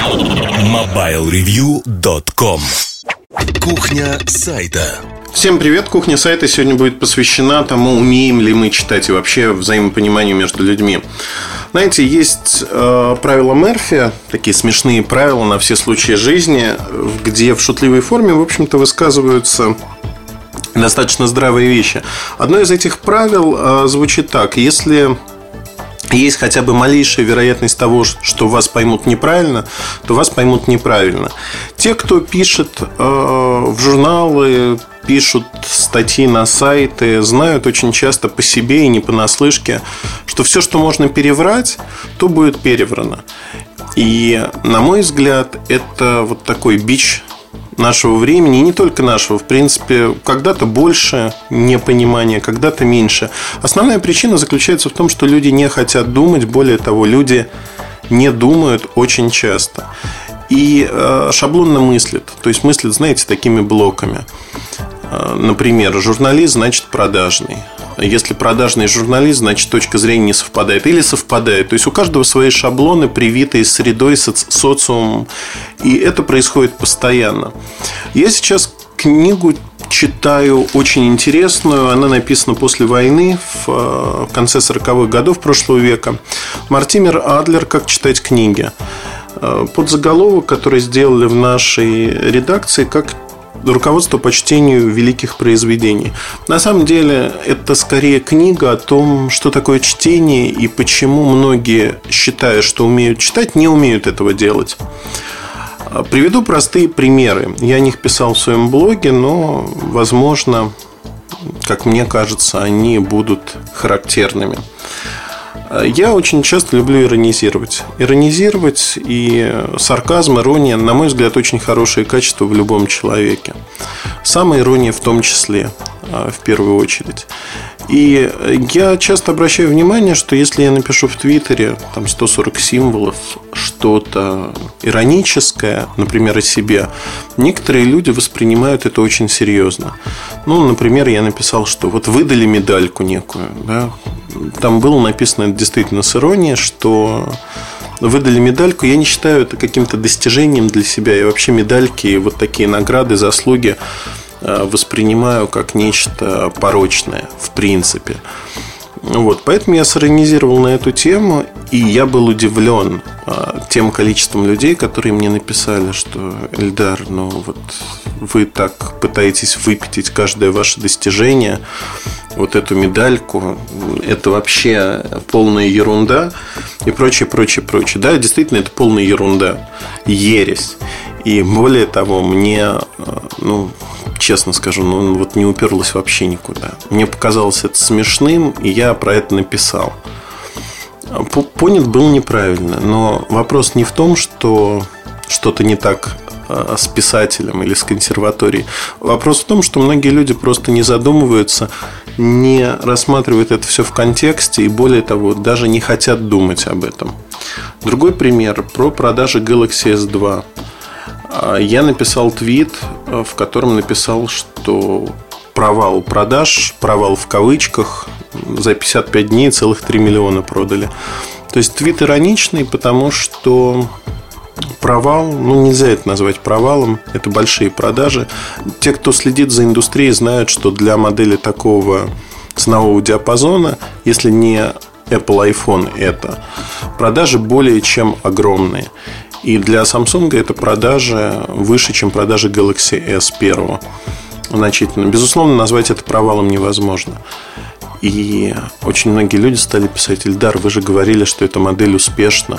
MobileReview.com Кухня сайта Всем привет! Кухня сайта сегодня будет посвящена тому, умеем ли мы читать и вообще взаимопониманию между людьми. Знаете, есть э, правила Мерфи, такие смешные правила на все случаи жизни, где в шутливой форме, в общем-то, высказываются достаточно здравые вещи. Одно из этих правил э, звучит так. Если есть хотя бы малейшая вероятность того, что вас поймут неправильно, то вас поймут неправильно. Те, кто пишет э, в журналы, пишут статьи на сайты, знают очень часто по себе и не понаслышке, что все, что можно переврать, то будет переврано. И, на мой взгляд, это вот такой бич нашего времени, и не только нашего, в принципе, когда-то больше непонимания, когда-то меньше. Основная причина заключается в том, что люди не хотят думать, более того, люди не думают очень часто. И э, шаблонно мыслят, то есть мыслят, знаете, такими блоками. Э, например, журналист значит продажный. Если продажный журналист, значит точка зрения не совпадает. Или совпадает. То есть у каждого свои шаблоны, привитые средой, соци- социумом. И это происходит постоянно. Я сейчас книгу читаю очень интересную. Она написана после войны, в э, конце 40-х годов прошлого века. Мартимер Адлер «Как читать книги». Э, под заголовок, который сделали в нашей редакции, как руководство по чтению великих произведений. На самом деле, это скорее книга о том, что такое чтение и почему многие, считая, что умеют читать, не умеют этого делать. Приведу простые примеры. Я о них писал в своем блоге, но, возможно, как мне кажется, они будут характерными. Я очень часто люблю иронизировать. Иронизировать и сарказм, ирония, на мой взгляд, очень хорошие качества в любом человеке. Самая ирония в том числе, а, в первую очередь. И я часто обращаю внимание, что если я напишу в Твиттере там 140 символов, что-то ироническое, например, о себе, некоторые люди воспринимают это очень серьезно. Ну, например, я написал, что вот выдали медальку некую, да, там было написано действительно с иронией, что выдали медальку. Я не считаю это каким-то достижением для себя. И вообще медальки и вот такие награды, заслуги воспринимаю как нечто порочное, в принципе. Вот, поэтому я сиронизировал на эту тему, и я был удивлен а, тем количеством людей, которые мне написали, что Эльдар, ну вот вы так пытаетесь выпятить каждое ваше достижение, вот эту медальку, это вообще полная ерунда и прочее, прочее, прочее. Да, действительно, это полная ерунда, ересь. И более того, мне, а, ну, честно скажу, ну вот не уперлось вообще никуда. Мне показалось это смешным, и я про это написал. Понят был неправильно, но вопрос не в том, что что-то не так а, с писателем или с консерваторией. Вопрос в том, что многие люди просто не задумываются, не рассматривают это все в контексте и более того, даже не хотят думать об этом. Другой пример про продажи Galaxy S2. А, я написал твит, э, в котором написал, что провал продаж, провал в кавычках, за 55 дней целых 3 миллиона продали. То есть твит ироничный, потому что провал, ну нельзя это назвать провалом, это большие продажи. Те, кто следит за индустрией, знают, что для модели такого ценового диапазона, если не Apple iPhone это, продажи более чем огромные. И для Samsung это продажи выше, чем продажи Galaxy S1 значительно. Безусловно, назвать это провалом невозможно. И очень многие люди стали писать, Ильдар, вы же говорили, что эта модель успешна.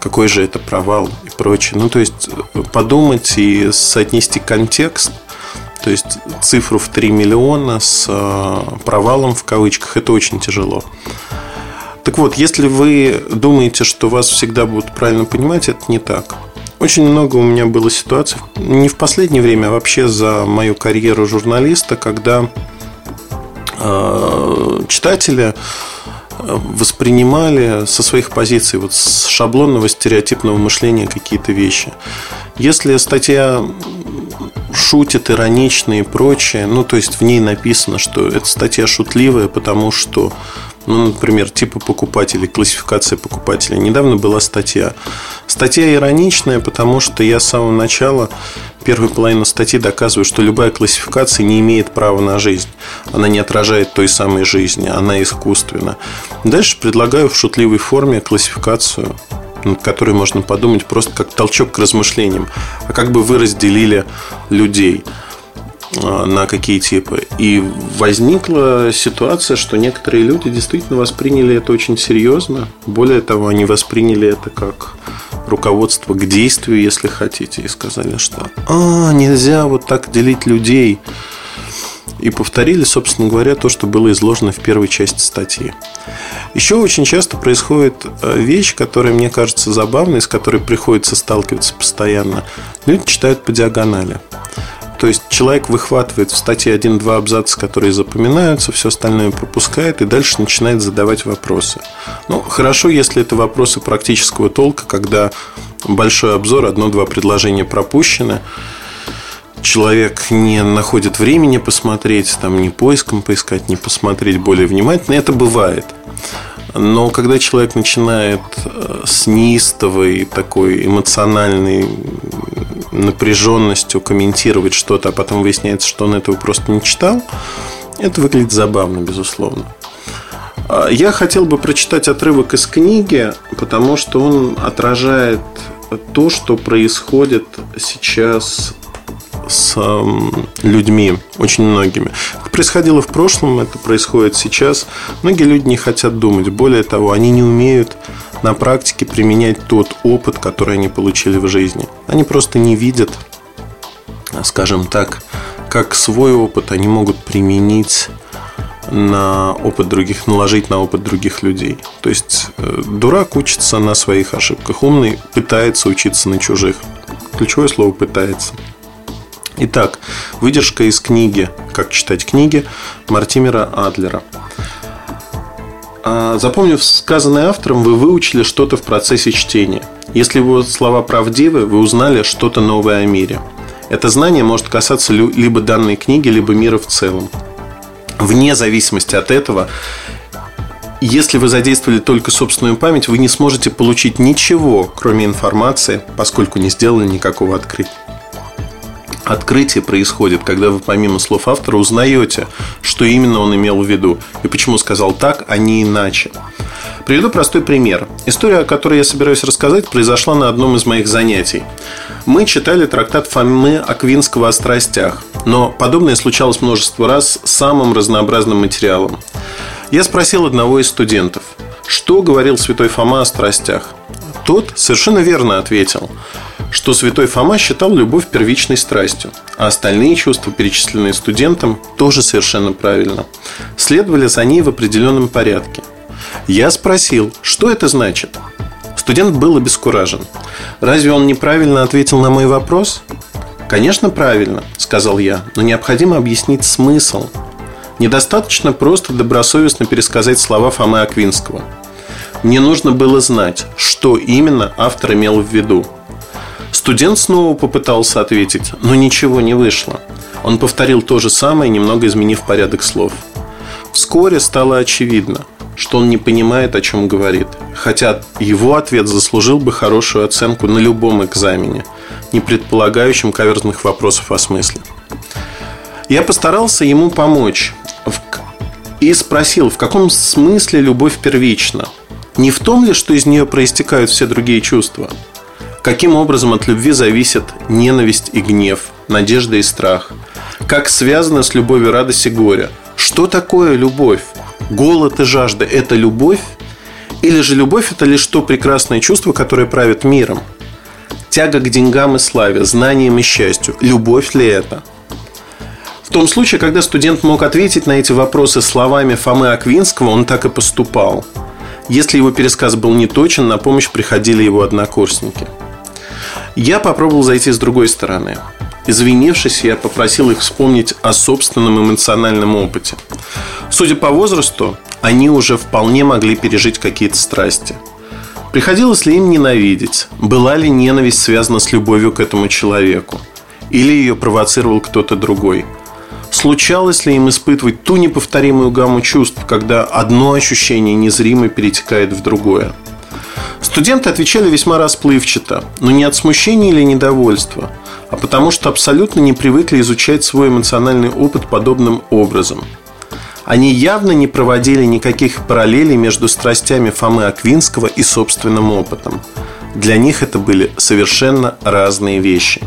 Какой же это провал и прочее. Ну, то есть, подумать и соотнести контекст, то есть, цифру в 3 миллиона с э, провалом в кавычках, это очень тяжело. Так вот, если вы думаете, что вас всегда будут правильно понимать, это не так. Очень много у меня было ситуаций, не в последнее время, а вообще за мою карьеру журналиста, когда э, читатели э, воспринимали со своих позиций, вот с шаблонного стереотипного мышления какие-то вещи. Если статья шутит, иронична и прочее, ну, то есть в ней написано, что эта статья шутливая, потому что Ну, например, типы покупателей, классификация покупателей. Недавно была статья. Статья ироничная, потому что я с самого начала первую половину статьи доказываю, что любая классификация не имеет права на жизнь. Она не отражает той самой жизни, она искусственна. Дальше предлагаю в шутливой форме классификацию над которой можно подумать просто как толчок к размышлениям. А как бы вы разделили людей? А, на какие типы. И возникла ситуация, что некоторые люди действительно восприняли это очень серьезно. Более того, они восприняли это как руководство к действию, если хотите, и сказали, что а, нельзя вот так делить людей. И повторили, собственно говоря, то, что было изложено в первой части статьи. Еще очень часто происходит э, вещь, которая мне кажется забавной, с которой приходится сталкиваться постоянно. Люди читают по диагонали. То есть человек выхватывает в статье один-два абзаца, которые запоминаются, все остальное пропускает и дальше начинает задавать вопросы. Ну, хорошо, если это вопросы практического толка, когда большой обзор, одно-два предложения пропущены, человек не находит времени посмотреть, там не поиском поискать, не посмотреть более внимательно. Это бывает. Но когда человек начинает э, с неистовой такой эмоциональной напряженностью комментировать что-то, а потом выясняется, что он этого просто не читал, это выглядит забавно, безусловно. А, я хотел бы прочитать отрывок из книги, потому что он отражает то, что происходит сейчас с людьми, очень многими. Как происходило в прошлом, это происходит сейчас. Многие люди не хотят думать. Более того, они не умеют на практике применять тот опыт, который они получили в жизни. Они просто не видят, скажем так, как свой опыт они могут применить на опыт других, наложить на опыт других людей. То есть э, дурак учится на своих ошибках, умный пытается учиться на чужих. Ключевое слово пытается. Итак, выдержка из книги «Как читать книги» Мартимера Адлера. А, запомнив сказанное автором, вы выучили что-то в процессе чтения. Если его слова правдивы, вы узнали что-то новое о мире. Это знание может касаться либо данной книги, либо мира в целом. Вне зависимости от этого, если вы задействовали только собственную память, вы не сможете получить ничего, кроме информации, поскольку не сделали никакого открытия открытие происходит, когда вы помимо слов автора узнаете, что именно он имел в виду и почему сказал так, а не иначе. Приведу простой пример. История, о которой я собираюсь рассказать, произошла на одном из моих занятий. Мы читали трактат Фомы Аквинского о страстях, но подобное случалось множество раз с самым разнообразным материалом. Я спросил одного из студентов, что говорил святой Фома о страстях. Тот совершенно верно ответил – что святой Фома считал любовь первичной страстью, а остальные чувства, перечисленные студентам, тоже совершенно правильно, следовали за ней в определенном порядке. Я спросил, что это значит? Студент был обескуражен. Разве он неправильно ответил на мой вопрос? Конечно, правильно, сказал я, но необходимо объяснить смысл. Недостаточно просто добросовестно пересказать слова Фомы Аквинского. Мне нужно было знать, что именно автор имел в виду – Студент снова попытался ответить, но ничего не вышло. Он повторил то же самое, немного изменив порядок слов. Вскоре стало очевидно, что он не понимает, о чем говорит, хотя его ответ заслужил бы хорошую оценку на любом экзамене, не предполагающем каверзных вопросов о смысле. Я постарался ему помочь и спросил, в каком смысле любовь первична? Не в том ли, что из нее проистекают все другие чувства – Каким образом от любви зависят ненависть и гнев, надежда и страх? Как связано с любовью радость и горе? Что такое любовь? Голод и жажда – это любовь? Или же любовь – это лишь то прекрасное чувство, которое правит миром? Тяга к деньгам и славе, знаниям и счастью – любовь ли это? В том случае, когда студент мог ответить на эти вопросы словами Фомы Аквинского, он так и поступал. Если его пересказ был неточен, на помощь приходили его однокурсники – я попробовал зайти с другой стороны. Извинившись, я попросил их вспомнить о собственном эмоциональном опыте. Судя по возрасту, они уже вполне могли пережить какие-то страсти. Приходилось ли им ненавидеть? Была ли ненависть связана с любовью к этому человеку? Или ее провоцировал кто-то другой? Случалось ли им испытывать ту неповторимую гамму чувств, когда одно ощущение незримо перетекает в другое? Студенты отвечали весьма расплывчато, но не от смущения или недовольства, а потому что абсолютно не привыкли изучать свой эмоциональный опыт подобным образом. Они явно не проводили никаких параллелей между страстями Фомы Аквинского и собственным опытом. Для них это были совершенно разные вещи.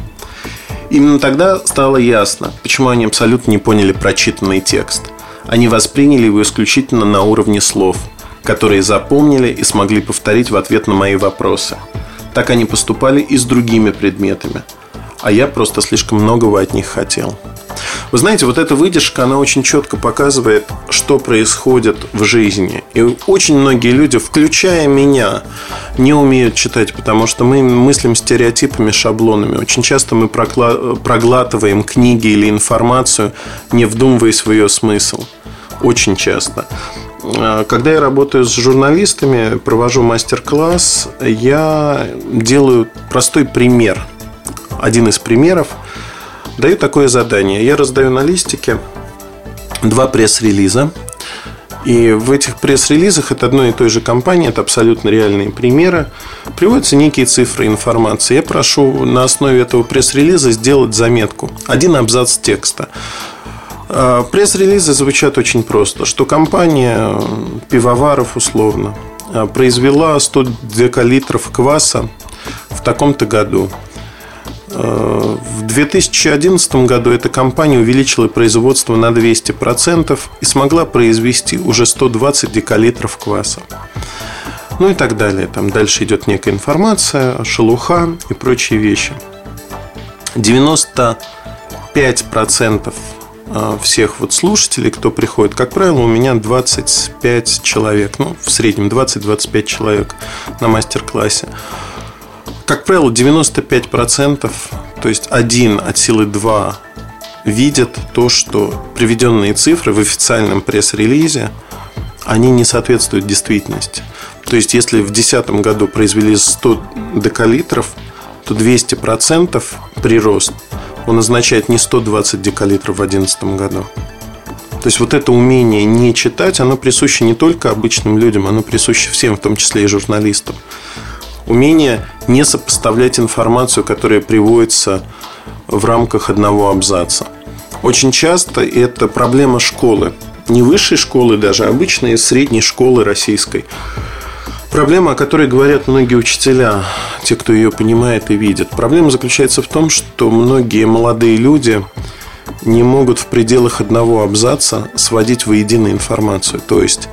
Именно тогда стало ясно, почему они абсолютно не поняли прочитанный текст. Они восприняли его исключительно на уровне слов – которые запомнили и смогли повторить в ответ на мои вопросы. Так они поступали и с другими предметами. А я просто слишком многого от них хотел. Вы знаете, вот эта выдержка, она очень четко показывает, что происходит в жизни. И очень многие люди, включая меня, не умеют читать, потому что мы мыслим стереотипами, шаблонами. Очень часто мы проглатываем книги или информацию, не вдумываясь в ее смысл. Очень часто. А, когда я работаю с журналистами, провожу мастер-класс, я делаю простой пример. Один из примеров. Даю такое задание. Я раздаю на листике два пресс-релиза. И в этих пресс-релизах от одной и той же компании, это абсолютно реальные примеры, приводятся некие цифры информации. Я прошу на основе этого пресс-релиза сделать заметку. Один абзац текста. А, пресс-релизы звучат очень просто, что компания пивоваров условно а, произвела 100 декалитров кваса в таком-то году. А, в 2011 году эта компания увеличила производство на 200% и смогла произвести уже 120 декалитров кваса. Ну и так далее. Там дальше идет некая информация, шелуха и прочие вещи. 95% а, всех вот слушателей, кто приходит, как правило, у меня 25 человек, ну, в среднем 20-25 человек на мастер-классе. Как правило, 95%, то есть один от силы 2 видят то, что приведенные цифры в официальном пресс-релизе, они не соответствуют действительности. То есть, если в 2010 году произвели 100 декалитров, то 200% прирост – он означает не 120 декалитров в 2011 году. То есть вот это умение не читать, оно присуще не только обычным людям, оно присуще всем, в том числе и журналистам. Умение не сопоставлять информацию, которая приводится в рамках одного абзаца. Очень часто это проблема школы. Не высшей школы даже, а обычной средней школы российской. Проблема, о которой говорят многие учителя, те, кто ее понимает и видит. Проблема заключается в том, что многие молодые люди не могут в пределах одного абзаца сводить воедино информацию. То есть,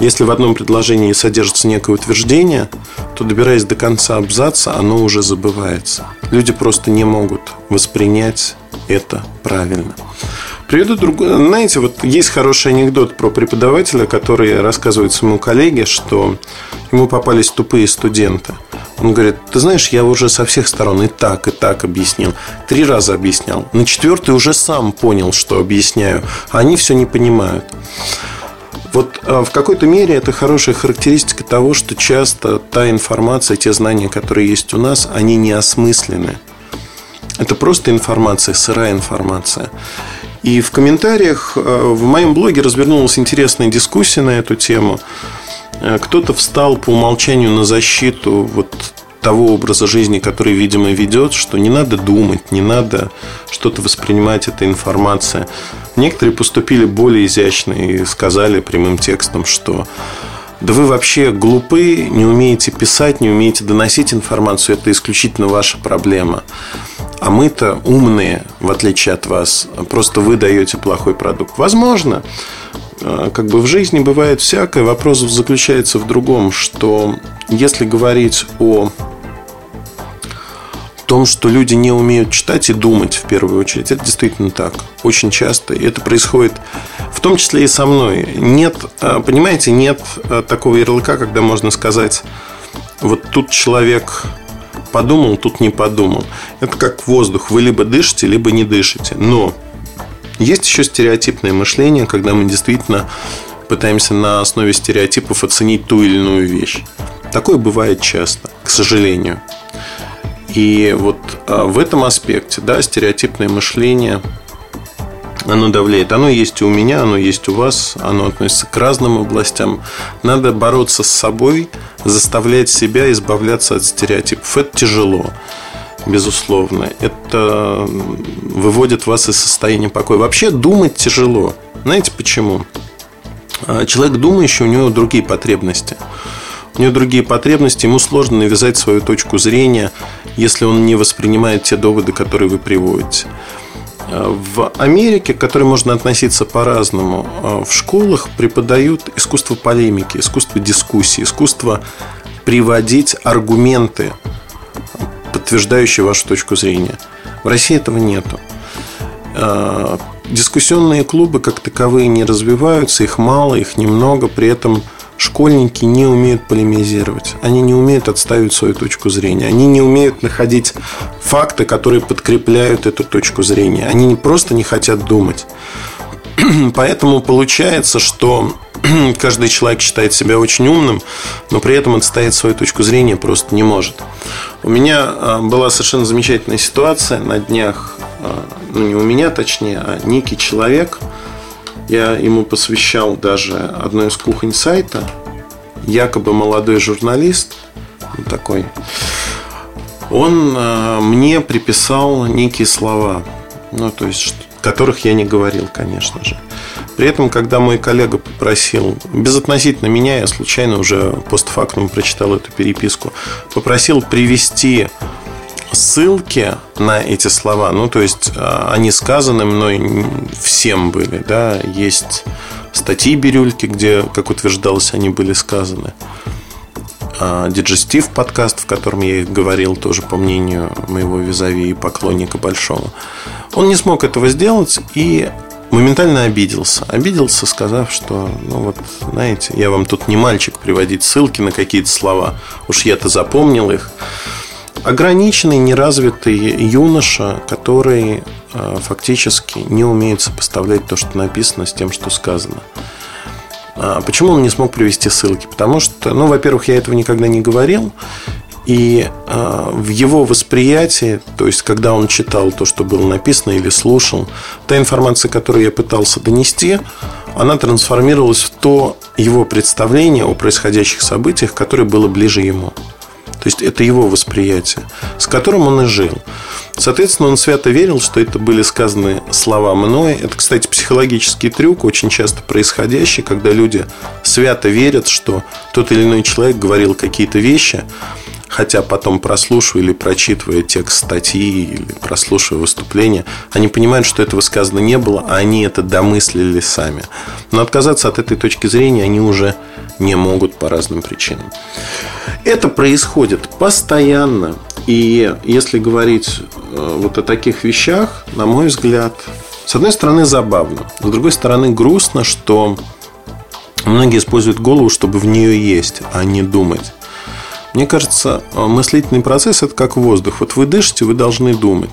если в одном предложении содержится некое утверждение, то добираясь до конца абзаца, оно уже забывается. Люди просто не могут воспринять это правильно. Приведу другой. Знаете, вот есть хороший анекдот про преподавателя, который рассказывает своему коллеге, что ему попались тупые студенты. Он говорит, ты знаешь, я уже со всех сторон и так, и так объяснил. Три раза объяснял. На четвертый уже сам понял, что объясняю. А они все не понимают. Вот а, в какой-то мере это хорошая характеристика того, что часто та информация, те знания, которые есть у нас, они не осмыслены. Это просто информация, сырая информация. И в комментариях э, в моем блоге развернулась интересная дискуссия на эту тему. Э, кто-то встал по умолчанию на защиту вот того образа жизни, который, видимо, ведет, что не надо думать, не надо что-то воспринимать, эта информация. Некоторые поступили более изящно и сказали прямым текстом, что да вы вообще глупы, не умеете писать, не умеете доносить информацию, это исключительно ваша проблема. А мы-то умные, в отличие от вас. Просто вы даете плохой продукт. Возможно, э, как бы в жизни бывает всякое. Вопрос заключается в другом, что если говорить о том, что люди не умеют читать и думать в первую очередь. Это действительно так. Очень часто. И это происходит в том числе и со мной. Нет, э, понимаете, нет э, такого ярлыка, когда можно сказать, вот тут человек подумал, тут не подумал. Это как воздух. Вы либо дышите, либо не дышите. Но есть еще стереотипное мышление, когда мы действительно пытаемся на основе стереотипов оценить ту или иную вещь. Такое бывает часто, к сожалению. И вот а, в этом аспекте, да, стереотипное мышление, оно давляет. Оно есть и у меня, оно есть у вас, оно относится к разным областям. Надо бороться с собой, заставлять себя избавляться от стереотипов. Это тяжело, безусловно. Это выводит вас из состояния покоя. Вообще думать тяжело. Знаете почему? А, человек думающий, у него другие потребности. У него другие потребности, ему сложно навязать свою точку зрения, если он не воспринимает те доводы, которые вы приводите. В Америке, к которой можно относиться по-разному, э, в школах преподают искусство полемики, искусство дискуссии, искусство приводить аргументы, подтверждающие вашу точку зрения. В России этого нету. Э, дискуссионные клубы как таковые не развиваются, их мало, их немного, при этом – школьники не умеют полемизировать, они не умеют отставить свою точку зрения, они не умеют находить факты, которые подкрепляют эту точку зрения, они просто не хотят думать. Поэтому получается, что каждый человек считает себя очень умным, но при этом отстоять свою точку зрения просто не может. У меня а, была совершенно замечательная ситуация на днях, а, ну не у меня точнее, а некий человек – я ему посвящал даже одну из кухонь сайта. Якобы молодой журналист, такой, он э, мне приписал некие слова, ну, то есть, которых я не говорил, конечно же. При этом, когда мой коллега попросил, безотносительно меня, я случайно уже постфактум прочитал эту переписку, попросил привести ссылки на эти слова, ну, то есть а, они сказаны мной всем были, да, есть статьи Бирюльки, где, как утверждалось, они были сказаны. А, Диджестив подкаст, в котором я говорил, тоже по мнению моего визави и поклонника большого. Он не смог этого сделать и моментально обиделся. Обиделся, сказав, что, ну вот, знаете, я вам тут не мальчик приводить ссылки на какие-то слова. Уж я-то запомнил их ограниченный, неразвитый юноша, который э, фактически не умеет сопоставлять то, что написано, с тем, что сказано. А почему он не смог привести ссылки? Потому что, ну, во-первых, я этого никогда не говорил. И э, в его восприятии, то есть когда он читал то, что было написано или слушал, та информация, которую я пытался донести, она трансформировалась в то его представление о происходящих событиях, которое было ближе ему. То есть это его восприятие, с которым он и жил. Соответственно, он свято верил, что это были сказаны слова мной. Это, кстати, психологический трюк, очень часто происходящий, когда люди свято верят, что тот или иной человек говорил какие-то вещи, хотя потом прослушивая или прочитывая текст статьи или прослушивая выступление, они понимают, что этого сказано не было, а они это домыслили сами. Но отказаться от этой точки зрения они уже не могут по разным причинам. Это происходит постоянно. И если говорить э, вот о таких вещах, на мой взгляд, с одной стороны забавно, с другой стороны грустно, что многие используют голову, чтобы в нее есть, а не думать. Мне кажется, э, мыслительный процесс это как воздух. Вот вы дышите, вы должны думать.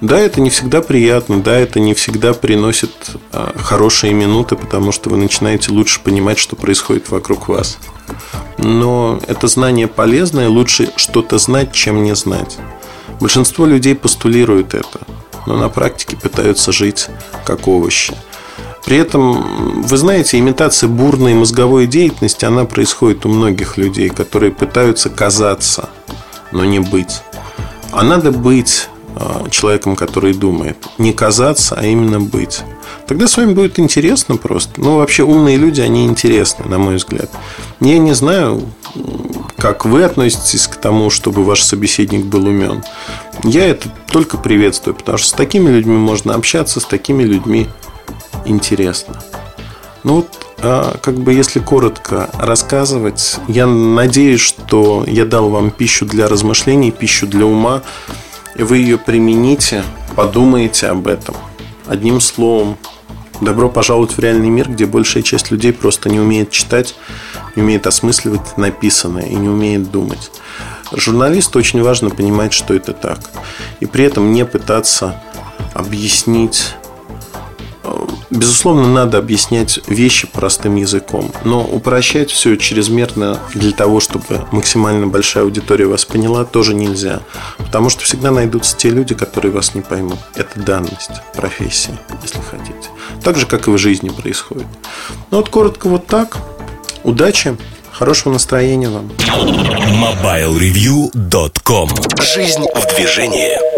Да, это не всегда приятно, да, это не всегда приносит э, хорошие минуты, потому что вы начинаете лучше понимать, что происходит вокруг вас. Но это знание полезное, лучше что-то знать, чем не знать. Большинство людей постулируют это, но на практике пытаются жить как овощи. При этом, вы знаете, имитация бурной мозговой деятельности, она происходит у многих людей, которые пытаются казаться, но не быть. А надо быть а, человеком, который думает. Не казаться, а именно быть. Тогда с вами будет интересно просто. Ну, вообще, умные люди, они интересны, на мой взгляд. Я не знаю, как вы относитесь к тому, чтобы ваш собеседник был умен. Я это только приветствую, потому что с такими людьми можно общаться, с такими людьми интересно. Ну вот, а, как бы если коротко рассказывать, я надеюсь, что я дал вам пищу для размышлений, пищу для ума, и вы ее примените, подумаете об этом. Одним словом, добро пожаловать в реальный мир, где большая часть людей просто не умеет читать, не умеет осмысливать написанное и не умеет думать. Журналисту очень важно понимать, что это так. И при этом не пытаться объяснить Безусловно, надо объяснять вещи простым языком, но упрощать все чрезмерно для того, чтобы максимально большая аудитория вас поняла, тоже нельзя. Потому что всегда найдутся те люди, которые вас не поймут. Это данность профессии, если хотите. Так же, как и в жизни происходит. Ну вот коротко вот так. Удачи, хорошего настроения вам. MobileReview.com Жизнь в движении.